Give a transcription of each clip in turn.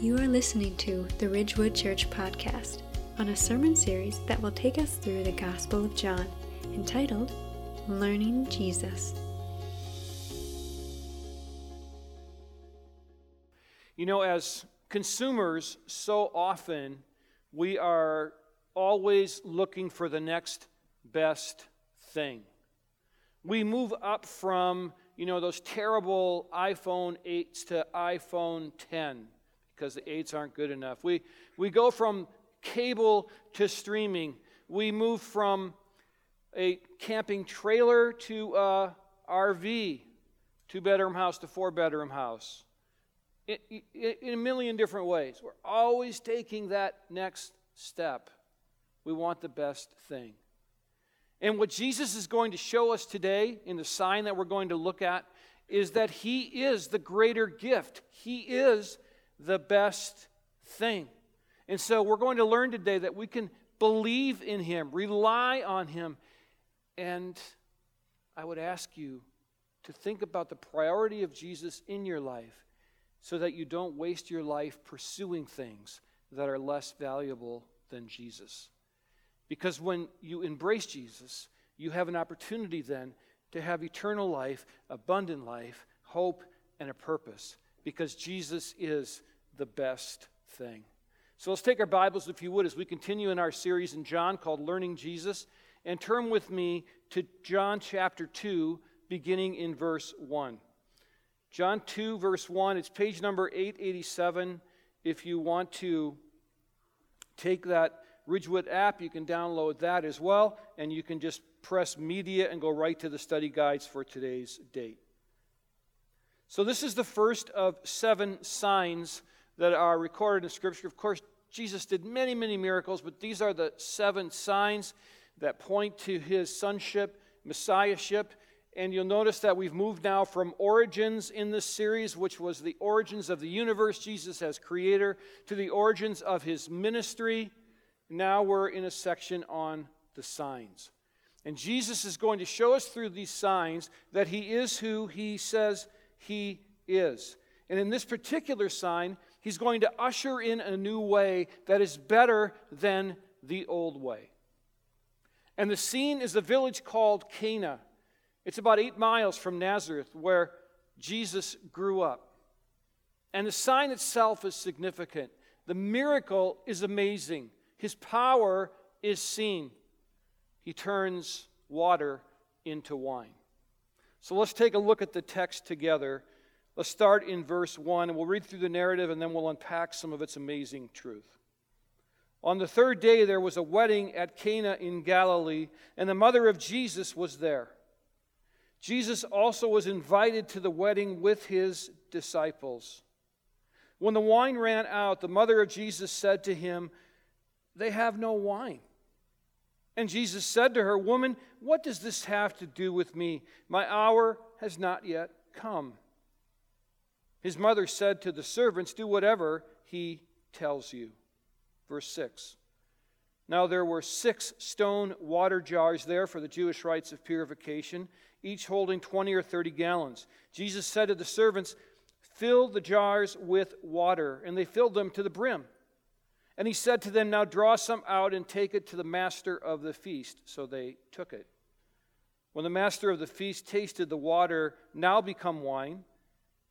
You are listening to the Ridgewood Church Podcast on a sermon series that will take us through the Gospel of John, entitled Learning Jesus. You know, as consumers, so often we are always looking for the next best thing. We move up from, you know, those terrible iPhone 8s to iPhone 10 because the 8s aren't good enough. We, we go from cable to streaming. We move from a camping trailer to uh, a RV, two bedroom house to four bedroom house. In, in, in a million different ways. We're always taking that next step. We want the best thing. And what Jesus is going to show us today in the sign that we're going to look at is that He is the greater gift. He is the best thing. And so we're going to learn today that we can believe in Him, rely on Him. And I would ask you to think about the priority of Jesus in your life so that you don't waste your life pursuing things that are less valuable than Jesus. Because when you embrace Jesus, you have an opportunity then to have eternal life, abundant life, hope, and a purpose. Because Jesus is the best thing. So let's take our Bibles, if you would, as we continue in our series in John called Learning Jesus, and turn with me to John chapter 2, beginning in verse 1. John 2, verse 1, it's page number 887. If you want to take that Ridgewood app, you can download that as well, and you can just press media and go right to the study guides for today's date. So, this is the first of seven signs that are recorded in Scripture. Of course, Jesus did many, many miracles, but these are the seven signs that point to his sonship, messiahship. And you'll notice that we've moved now from origins in this series, which was the origins of the universe, Jesus as creator, to the origins of his ministry. Now we're in a section on the signs. And Jesus is going to show us through these signs that he is who he says he is. And in this particular sign, He's going to usher in a new way that is better than the old way. And the scene is a village called Cana. It's about eight miles from Nazareth, where Jesus grew up. And the sign itself is significant. The miracle is amazing. His power is seen. He turns water into wine. So let's take a look at the text together Let's start in verse 1, and we'll read through the narrative and then we'll unpack some of its amazing truth. On the third day, there was a wedding at Cana in Galilee, and the mother of Jesus was there. Jesus also was invited to the wedding with his disciples. When the wine ran out, the mother of Jesus said to him, They have no wine. And Jesus said to her, Woman, what does this have to do with me? My hour has not yet come. His mother said to the servants, Do whatever he tells you. Verse 6. Now there were six stone water jars there for the Jewish rites of purification, each holding 20 or 30 gallons. Jesus said to the servants, Fill the jars with water. And they filled them to the brim. And he said to them, Now draw some out and take it to the master of the feast. So they took it. When the master of the feast tasted the water now become wine,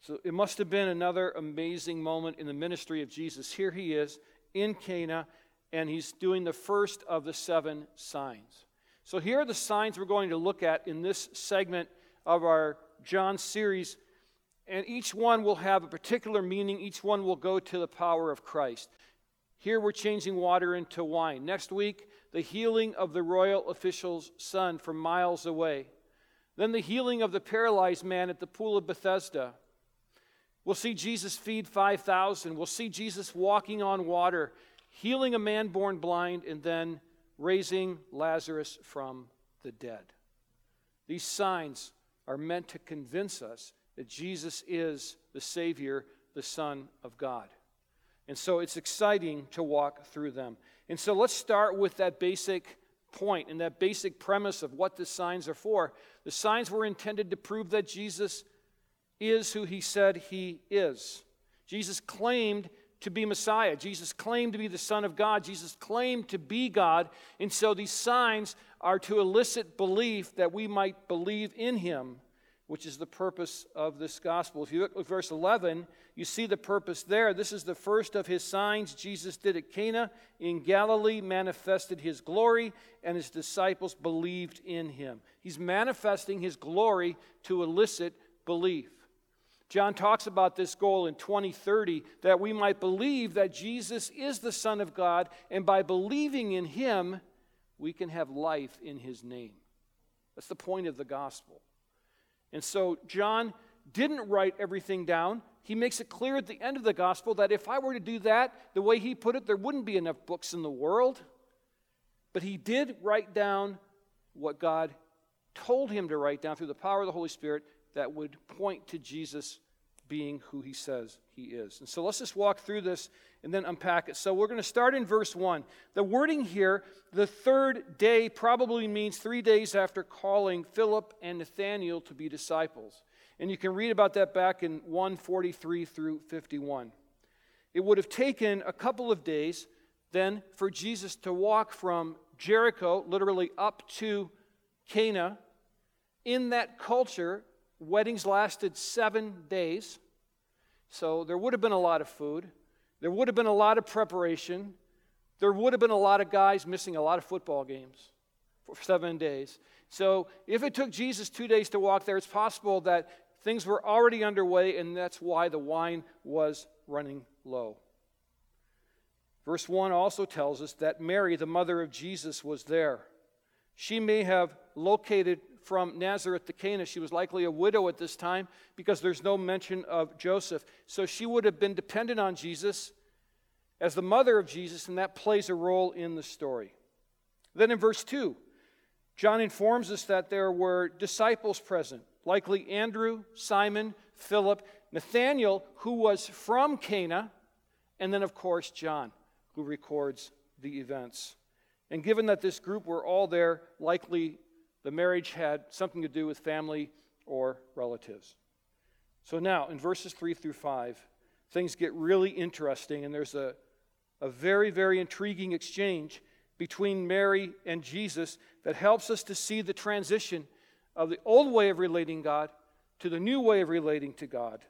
So it must have been another amazing moment in the ministry of Jesus. Here he is in Cana, and he's doing the first of the seven signs. So here are the signs we're going to look at in this segment of our John series. And each one will have a particular meaning. Each one will go to the power of Christ. Here we're changing water into wine. Next week, the healing of the royal official's son from miles away. Then the healing of the paralyzed man at the pool of Bethesda. We'll see Jesus feed 5,000. We'll see Jesus walking on water, healing a man born blind, and then raising Lazarus from the dead. These signs are meant to convince us that Jesus is the Savior, the Son of God. And so it's exciting to walk through them. And so let's start with that basic point and that basic premise of what the signs are for. The signs were intended to prove that Jesus is who he said he is. Jesus claimed to be Messiah. Jesus claimed to be the Son of God. Jesus claimed to be God. And so these signs are to elicit belief that we might believe in him, which is the purpose of this gospel. If you look at verse 11, you see the purpose there. This is the first of his signs Jesus did at Cana in Galilee, manifested his glory, and his disciples believed in him. He's manifesting his glory to elicit belief. John talks about this goal in 2030 that we might believe that Jesus is the Son of God, and by believing in him, we can have life in his name. That's the point of the gospel. And so, John didn't write everything down. He makes it clear at the end of the gospel that if I were to do that, the way he put it, there wouldn't be enough books in the world. But he did write down what God told him to write down through the power of the Holy Spirit that would point to Jesus being who he says he is. And so let's just walk through this and then unpack it. So we're going to start in verse 1. The wording here, the third day, probably means three days after calling Philip and Nathanael to be disciples. And you can read about that back in 143 through 51. It would have taken a couple of days then for Jesus to walk from Jericho, literally up to Cana. In that culture, Weddings lasted seven days, so there would have been a lot of food. There would have been a lot of preparation. There would have been a lot of guys missing a lot of football games for seven days. So if it took Jesus two days to walk there, it's possible that things were already underway, and that's why the wine was running low. Verse 1 also tells us that Mary, the mother of Jesus, was there. She may have located from Nazareth to Cana. She was likely a widow at this time because there's no mention of Joseph. So she would have been dependent on Jesus as the mother of Jesus, and that plays a role in the story. Then in verse 2, John informs us that there were disciples present, likely Andrew, Simon, Philip, Nathanael, who was from Cana, and then, of course, John, who records the events. And given that this group were all there, likely the marriage had something to do with family or relatives. So now, in verses 3 through 5, things get really interesting, and there's a, a very, very intriguing exchange between Mary and Jesus that helps us to see the transition of the old way of relating God to the new way of relating to God.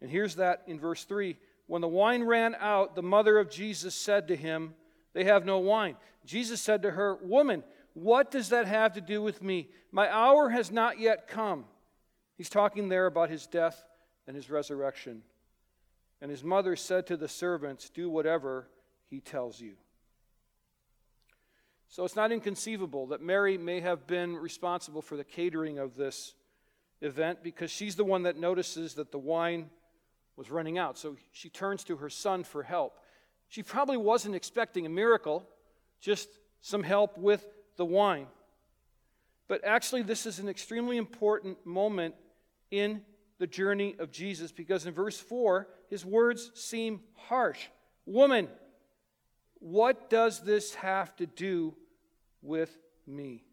And here's that in verse 3 When the wine ran out, the mother of Jesus said to him, They have no wine. Jesus said to her, Woman, what does that have to do with me? My hour has not yet come. He's talking there about his death and his resurrection. And his mother said to the servants, Do whatever he tells you. So it's not inconceivable that Mary may have been responsible for the catering of this event because she's the one that notices that the wine was running out. So she turns to her son for help. She probably wasn't expecting a miracle, just some help with the wine. But actually, this is an extremely important moment in the journey of Jesus because in verse 4, his words seem harsh. Woman, what does this have to do with me?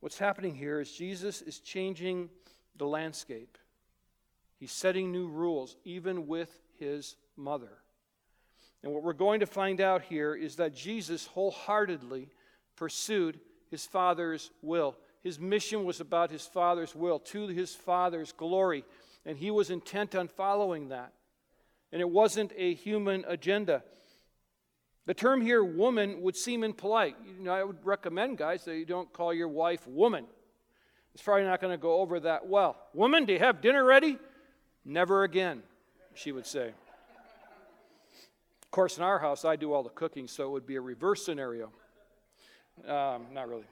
What's happening here is Jesus is changing the landscape. He's setting new rules, even with his mother. And what we're going to find out here is that Jesus wholeheartedly pursued his Father's will. His mission was about his Father's will, to his Father's glory, and he was intent on following that. And it wasn't a human agenda. The term here, woman, would seem impolite. You know, I would recommend, guys, that you don't call your wife woman. It's probably not going to go over that well. Woman, do you have dinner ready? Never again, she would say. Of course, in our house, I do all the cooking, so it would be a reverse scenario. Um, not really.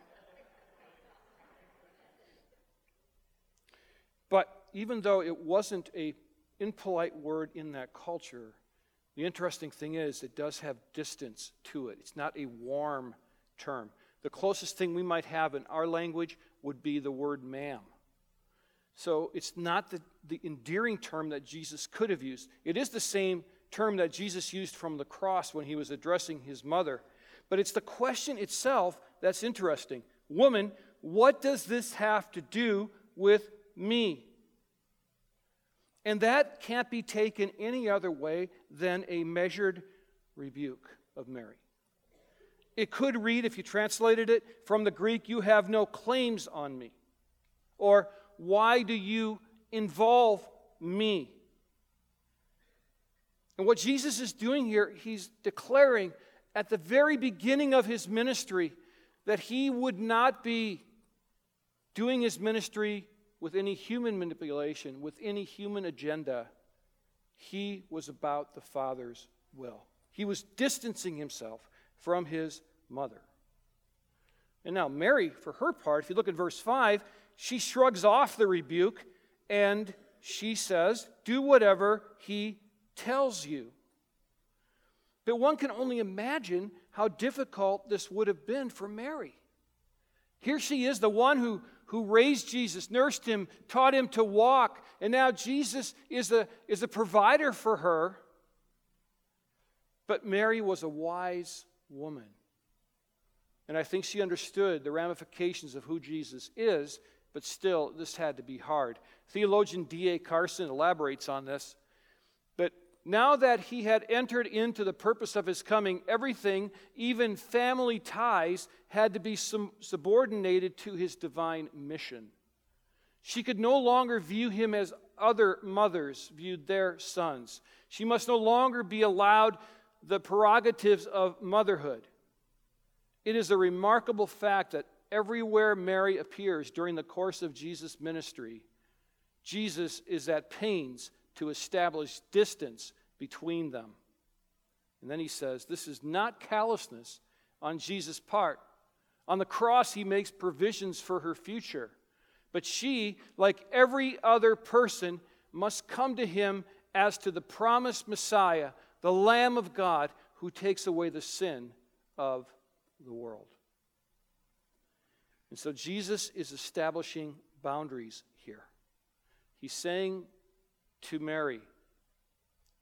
But even though it wasn't a impolite word in that culture, the interesting thing is it does have distance to it. It's not a warm term. The closest thing we might have in our language would be the word ma'am. So it's not the, the endearing term that Jesus could have used. It is the same term that Jesus used from the cross when he was addressing his mother. But it's the question itself that's interesting. Woman, what does this have to do with me? And that can't be taken any other way than a measured rebuke of Mary. It could read, if you translated it from the Greek, you have no claims on me. Or, why do you involve me? And what Jesus is doing here, he's declaring at the very beginning of his ministry that he would not be doing his ministry with any human manipulation, with any human agenda. He was about the Father's will. He was distancing himself from his mother. And now, Mary, for her part, if you look at verse 5, she shrugs off the rebuke and she says, Do whatever he tells you. But one can only imagine how difficult this would have been for Mary. Here she is, the one who, who raised Jesus, nursed him, taught him to walk, and now Jesus is a, is a provider for her. But Mary was a wise woman. And I think she understood the ramifications of who Jesus is, but still, this had to be hard. Theologian D.A. Carson elaborates on this. Now that he had entered into the purpose of his coming, everything, even family ties, had to be subordinated to his divine mission. She could no longer view him as other mothers viewed their sons. She must no longer be allowed the prerogatives of motherhood. It is a remarkable fact that everywhere Mary appears during the course of Jesus' ministry, Jesus is at pains to establish distance between them. And then he says, This is not callousness on Jesus' part. On the cross, he makes provisions for her future. But she, like every other person, must come to him as to the promised Messiah, the Lamb of God, who takes away the sin of the world. And so Jesus is establishing boundaries here. He's saying to Mary,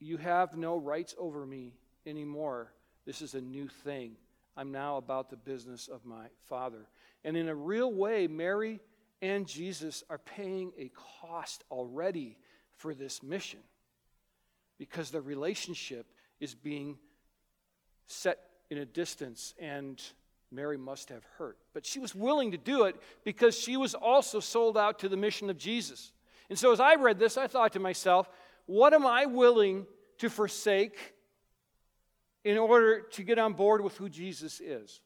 You have no rights over me anymore. This is a new thing. I'm now about the business of my Father. And in a real way, Mary and Jesus are paying a cost already for this mission because the relationship is being set in a distance and Mary must have hurt. But she was willing to do it because she was also sold out to the mission of Jesus. And so as I read this, I thought to myself, what am I willing to forsake in order to get on board with who Jesus is?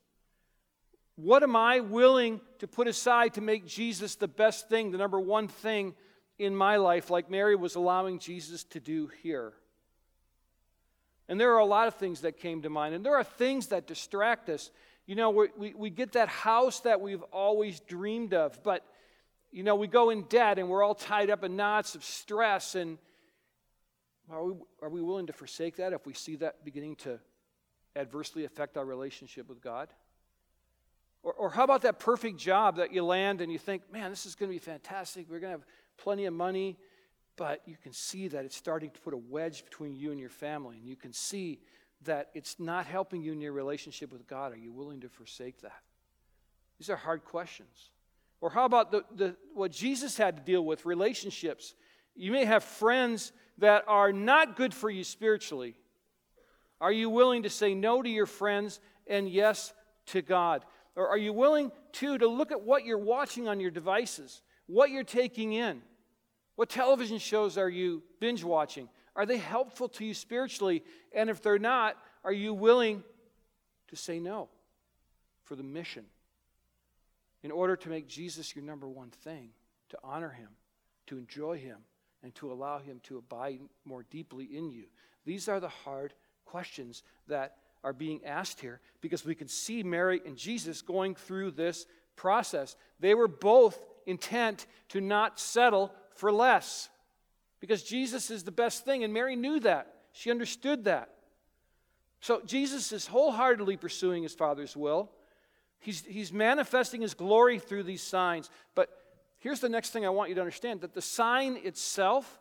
What am I willing to put aside to make Jesus the best thing, the number one thing in my life, like Mary was allowing Jesus to do here? And there are a lot of things that came to mind, and there are things that distract us. You know, we, we, we get that house that we've always dreamed of, but you know, we go in debt and we're all tied up in knots of stress. And are we, are we willing to forsake that if we see that beginning to adversely affect our relationship with God? Or, or how about that perfect job that you land and you think, man, this is going to be fantastic. We're going to have plenty of money. But you can see that it's starting to put a wedge between you and your family. And you can see that it's not helping you in your relationship with God. Are you willing to forsake that? These are hard questions. Or how about the, the, what Jesus had to deal with relationships? You may have friends that are not good for you spiritually. Are you willing to say no to your friends and yes to God? Or are you willing, too, to look at what you're watching on your devices, what you're taking in? What television shows are you binge watching? Are they helpful to you spiritually? And if they're not, are you willing to say no for the mission? In order to make Jesus your number one thing, to honor him, to enjoy him, and to allow him to abide more deeply in you? These are the hard questions that are being asked here because we can see Mary and Jesus going through this process. They were both intent to not settle for less. because Jesus is the best thing. And Mary knew that. She understood that. So Jesus is wholeheartedly pursuing his Father's will. He's, he's manifesting his glory through these signs. But here's the next thing I want you to understand that the sign itself,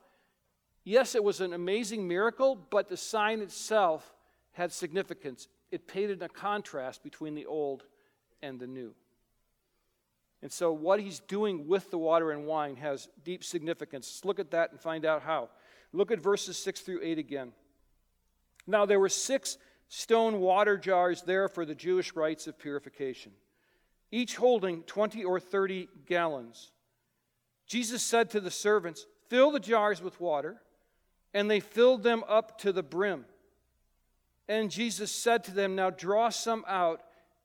yes, it was an amazing miracle, but the sign itself had significance. It painted a contrast between the old and the new. And so, what he's doing with the water and wine has deep significance. Let's look at that and find out how. Look at verses 6 through 8 again. Now, there were six stone water jars there for the Jewish rites of purification, each holding 20 or 30 gallons. Jesus said to the servants, Fill the jars with water, and they filled them up to the brim. And Jesus said to them, Now draw some out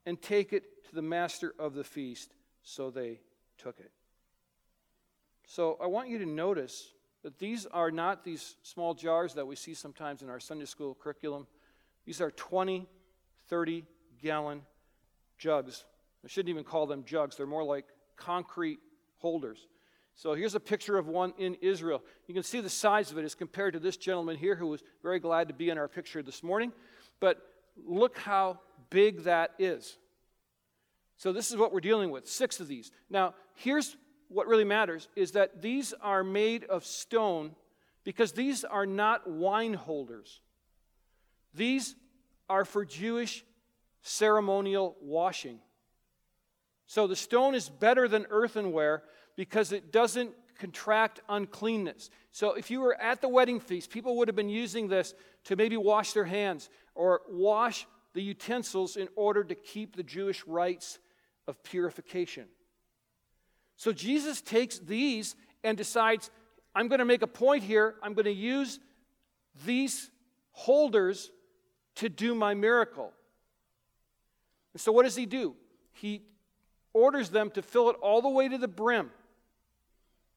and take it to the master of the feast. So they took it. So I want you to notice that these are not these small jars that we see sometimes in our Sunday school curriculum. These are 20, 30 gallon jugs. I shouldn't even call them jugs, they're more like concrete holders. So here's a picture of one in Israel. You can see the size of it as compared to this gentleman here who was very glad to be in our picture this morning. But look how big that is. So this is what we're dealing with, six of these. Now, here's what really matters is that these are made of stone because these are not wine holders. These are for Jewish ceremonial washing. So the stone is better than earthenware because it doesn't contract uncleanness. So if you were at the wedding feast, people would have been using this to maybe wash their hands or wash the utensils in order to keep the Jewish rites of purification. So Jesus takes these and decides, I'm going to make a point here. I'm going to use these holders to do my miracle. And so, what does he do? He orders them to fill it all the way to the brim.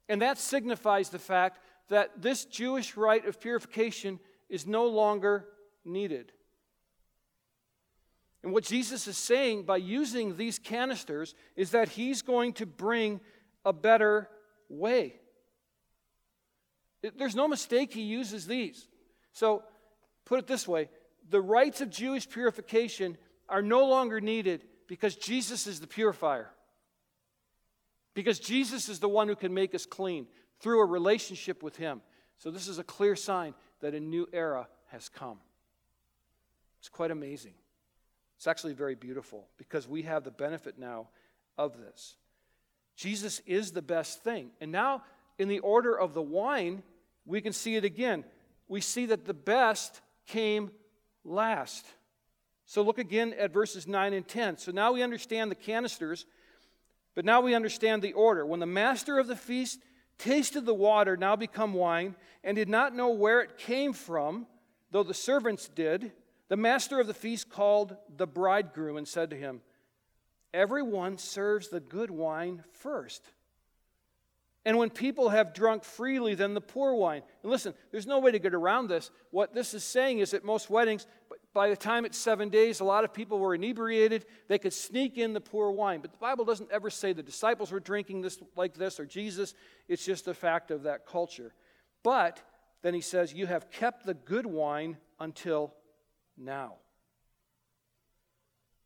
And that signifies the fact that this Jewish rite of purification is no longer needed. And what Jesus is saying by using these canisters is that he's going to bring a better way. There's no mistake he uses these. So, put it this way the rites of Jewish purification are no longer needed because Jesus is the purifier. Because Jesus is the one who can make us clean through a relationship with him. So, this is a clear sign that a new era has come. It's quite amazing. It's actually very beautiful because we have the benefit now of this. Jesus is the best thing. And now, in the order of the wine, we can see it again. We see that the best came last. So look again at verses 9 and 10. So now we understand the canisters, but now we understand the order. When the master of the feast tasted the water, now become wine, and did not know where it came from, though the servants did, the master of the feast called the bridegroom and said to him, Everyone serves the good wine first. And when people have drunk freely, then the poor wine. And listen, there's no way to get around this. What this is saying is at most weddings, by the time it's seven days, a lot of people were inebriated. They could sneak in the poor wine. But the Bible doesn't ever say the disciples were drinking this like this or Jesus. It's just a fact of that culture. But then he says, You have kept the good wine until now.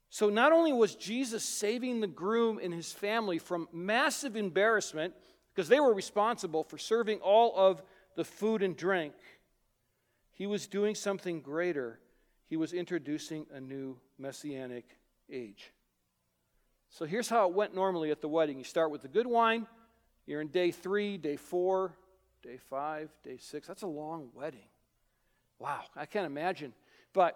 So, not only was Jesus saving the groom and his family from massive embarrassment, because they were responsible for serving all of the food and drink, he was doing something greater. He was introducing a new messianic age. So, here's how it went normally at the wedding you start with the good wine, you're in day three, day four, day five, day six. That's a long wedding. Wow, I can't imagine but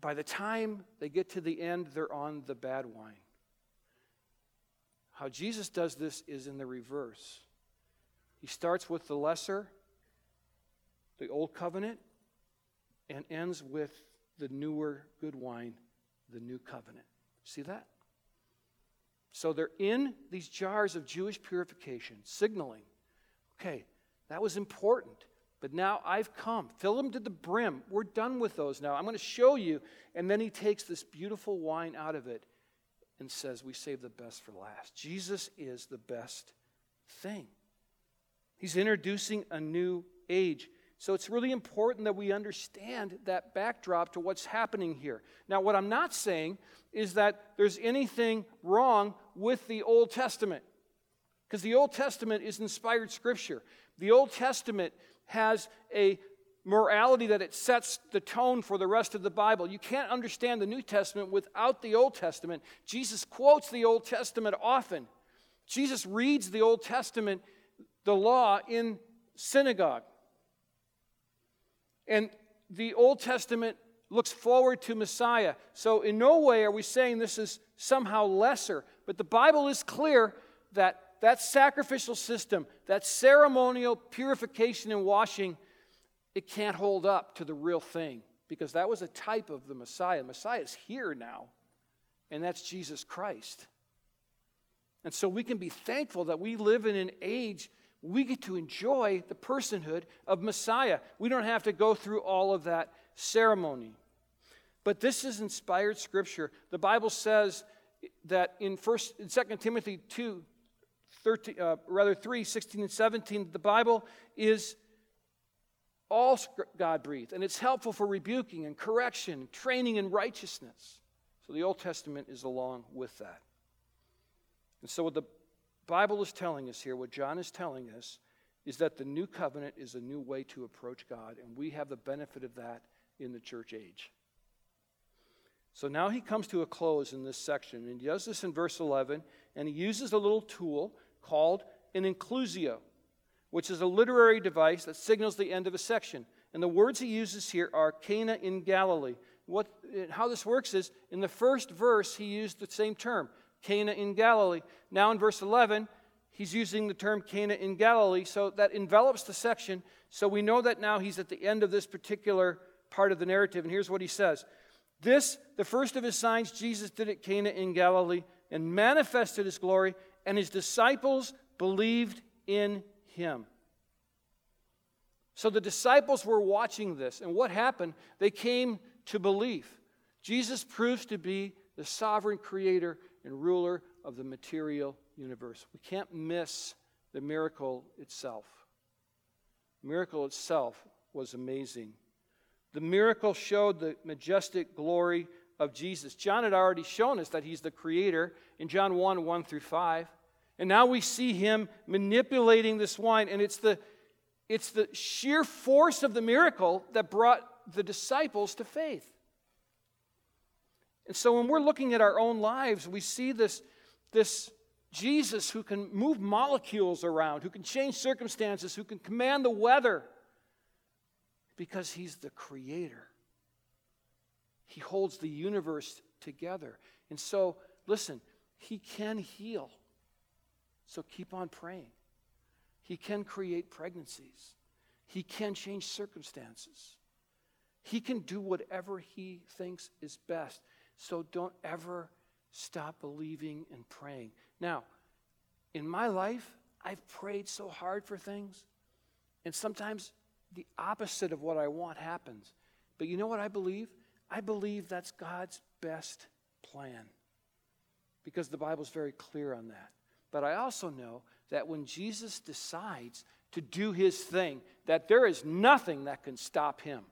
by the time they get to the end, they're on the bad wine. How Jesus does this is in the reverse. He starts with the lesser, the old covenant, and ends with the newer good wine, the new covenant. See that? So they're in these jars of Jewish purification, signaling, okay, that was important. But now I've come. Fill them to the brim. We're done with those now. I'm going to show you. And then he takes this beautiful wine out of it and says, We save the best for last. Jesus is the best thing. He's introducing a new age. So it's really important that we understand that backdrop to what's happening here. Now, what I'm not saying is that there's anything wrong with the Old Testament, because the Old Testament is inspired scripture. The Old Testament has a morality that it sets the tone for the rest of the Bible. You can't understand the New Testament without the Old Testament. Jesus quotes the Old Testament often. Jesus reads the Old Testament, the law, in synagogue. And the Old Testament looks forward to Messiah. So, in no way are we saying this is somehow lesser, but the Bible is clear that that sacrificial system, that ceremonial purification and washing, it can't hold up to the real thing because that was a type of the Messiah. Messiah is here now, and that's Jesus Christ. And so we can be thankful that we live in an age we get to enjoy the personhood of Messiah. We don't have to go through all of that ceremony. But this is inspired scripture. The Bible says that in first in 2 Timothy 2 13, uh, rather 3 16 and 17 the Bible is all God breathed and it's helpful for rebuking and correction, training in righteousness. So the Old Testament is along with that. And so what the Bible is telling us here, what John is telling us, is that the new covenant is a new way to approach God, and we have the benefit of that in the church age. So now he comes to a close in this section, and he does this in verse 11, and he uses a little tool called an inclusio, which is a literary device that signals the end of a section. And the words he uses here are Cana in Galilee. What, eh, how this works is in the first verse, he used the same term. Cana in Galilee. Now in verse 11, he's using the term Cana in Galilee, so that envelops the section. So we know that now he's at the end of this particular part of the narrative. And here's what he says This, the first of his signs, Jesus did at Cana in Galilee and manifested his glory, and his disciples believed in him. So the disciples were watching this, and what happened? They came to believe. Jesus proves to be the sovereign creator and ruler of the material universe. We can't miss the miracle itself. The miracle itself was amazing. The miracle showed the majestic glory of Jesus. John had already shown us that he's the creator in John 1 1 through 5. And now we see him manipulating this wine, and it's the, it's the sheer force of the miracle that brought the disciples to faith. And so when we're looking at our own lives, we see this, this Jesus who can move molecules around, who can change circumstances, who can command the weather, because he's the creator. He holds the universe together. And so, listen, he can heal. So keep on praying. He can create pregnancies. He can change circumstances. He can do whatever he thinks is best. So don't ever stop believing and praying. Now, in my life, I've prayed so hard for things, and sometimes the opposite of what I want happens. But you know what I believe? I believe that's God's best plan because the Bible's very clear on that. But I also know that when Jesus decides to do his thing, that there is nothing that can stop him.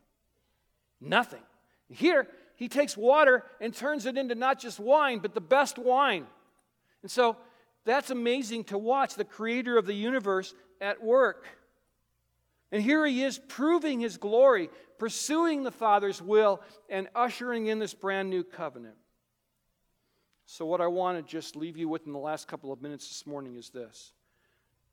Nothing. Here, he takes water and turns it into not just wine, but the best wine. And so that's amazing to watch the creator of the universe at work. And here he is proving his glory, pursuing the Father's will, and ushering in this brand new covenant. So, what I want to just leave you with in the last couple of minutes this morning is this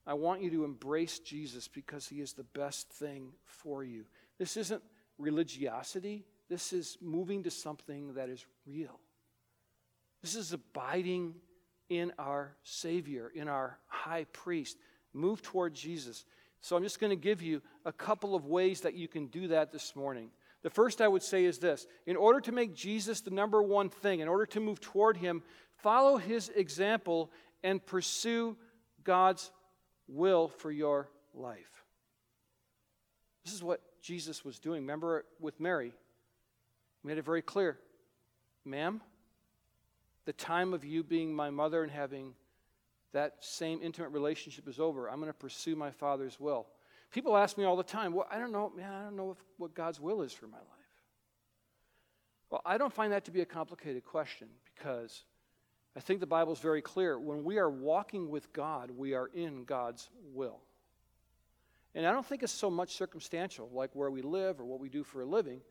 I want you to embrace Jesus because he is the best thing for you. This isn't religiosity, this is moving to something that is real. This is abiding in our Savior, in our high priest. Move toward Jesus. So I'm just going to give you a couple of ways that you can do that this morning. The first I would say is this in order to make Jesus the number one thing, in order to move toward Him, follow His example and pursue God's will for your life. This is what Jesus was doing. Remember with Mary, made it very clear ma'am, the time of you being my mother and having that same intimate relationship is over. I'm going to pursue my Father's will. People ask me all the time, well, I don't know, man, I don't know what God's will is for my life. Well, I don't find that to be a complicated question because I think the Bible is very clear. When we are walking with God, we are in God's will. And I don't think it's so much circumstantial, like where we live or what we do for a living.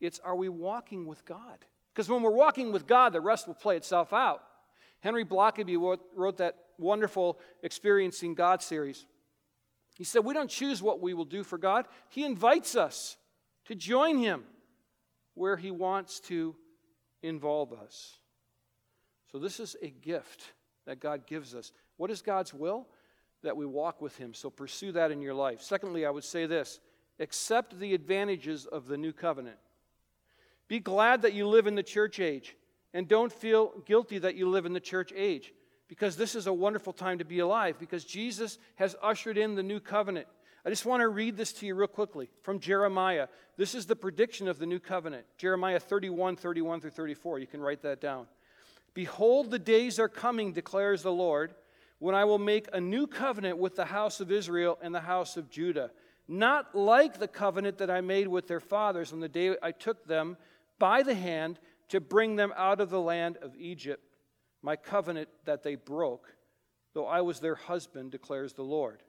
It's are we walking with God? Because when we're walking with God, the rest will play itself out. Henry Blackaby wrote, wrote that wonderful Experiencing God series. He said, We don't choose what we will do for God, He invites us to join Him where He wants to involve us. So, this is a gift that God gives us. What is God's will? That we walk with Him. So, pursue that in your life. Secondly, I would say this accept the advantages of the new covenant. Be glad that you live in the church age, and don't feel guilty that you live in the church age, because this is a wonderful time to be alive, because Jesus has ushered in the new covenant. I just want to read this to you real quickly from Jeremiah. This is the prediction of the new covenant. Jeremiah 31, 31 through 34. You can write that down. Behold, the days are coming, declares the Lord, when I will make a new covenant with the house of Israel and the house of Judah, not like the covenant that I made with their fathers on the day I took them by the hand to bring them out of the land of Egypt, my covenant that they broke, though I was their husband, declares the Lord.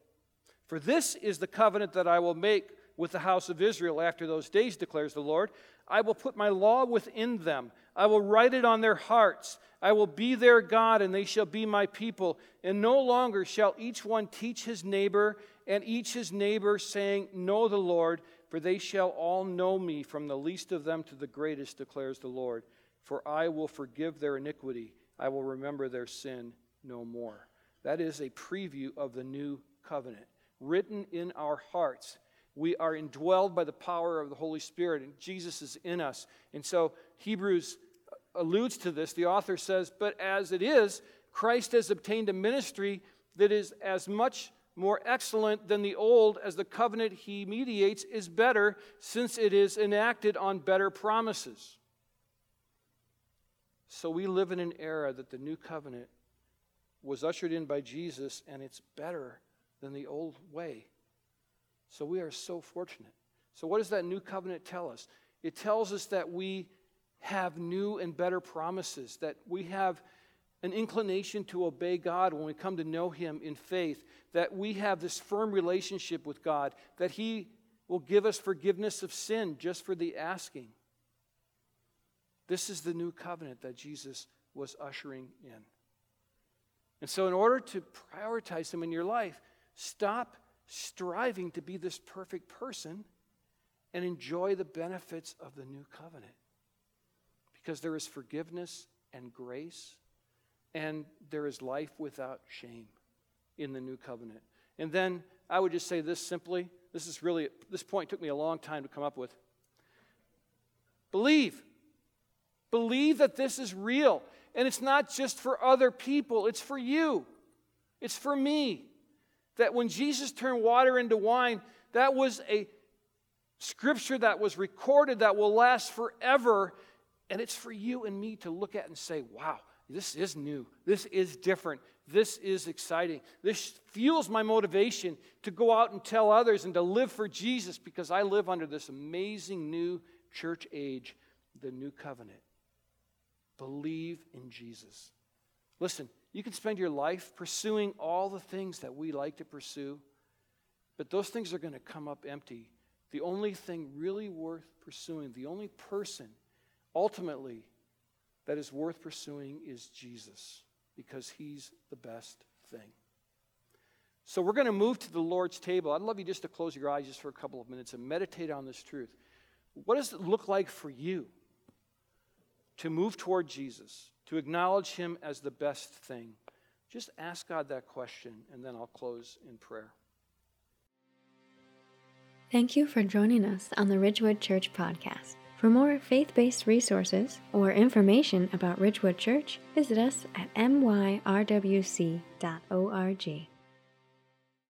For this is the covenant that I will make with the house of Israel after those days, declares the Lord. I will put my law within them, I will write it on their hearts. I will be their God, and they shall be my people. And no longer shall each one teach his neighbor, and each his neighbor, saying, Know the Lord, for they shall all know me, from the least of them to the greatest, declares the Lord. For I will forgive their iniquity, I will remember their sin no more. That is a preview of the new covenant written in our hearts. We are indwelled by the power of the Holy Spirit, and Jesus is in us. And so Hebrews alludes to this. The author says, But as it is, Christ has obtained a ministry that is as much more excellent than the old as the covenant he mediates is better, since it is enacted on better promises. So we live in an era that the new covenant was ushered in by Jesus, and it's better than the old way. So we are so fortunate. So, what does that new covenant tell us? It tells us that we have new and better promises, that we have an inclination to obey God when we come to know Him in faith, that we have this firm relationship with God, that He will give us forgiveness of sin just for the asking. This is the new covenant that Jesus was ushering in. And so, in order to prioritize Him in your life, Stop striving to be this perfect person and enjoy the benefits of the new covenant. Because there is forgiveness and grace, and there is life without shame in the new covenant. And then I would just say this simply this is really, this point took me a long time to come up with. Believe. Believe that this is real. And it's not just for other people, it's for you, it's for me. That when Jesus turned water into wine, that was a scripture that was recorded that will last forever. And it's for you and me to look at and say, wow, this is new. This is different. This is exciting. This fuels my motivation to go out and tell others and to live for Jesus because I live under this amazing new church age, the new covenant. Believe in Jesus. Listen, you can spend your life pursuing all the things that we like to pursue, but those things are going to come up empty. The only thing really worth pursuing, the only person ultimately that is worth pursuing is Jesus because he's the best thing. So we're going to move to the Lord's table. I'd love you just to close your eyes just for a couple of minutes and meditate on this truth. What does it look like for you to move toward Jesus? to acknowledge Him as the best thing? Just ask God that question, and then I'll close in prayer. Thank you for joining us on the Ridgewood Church podcast. For more faith based resources or information about Ridgewood Church, visit us at myrwc.org.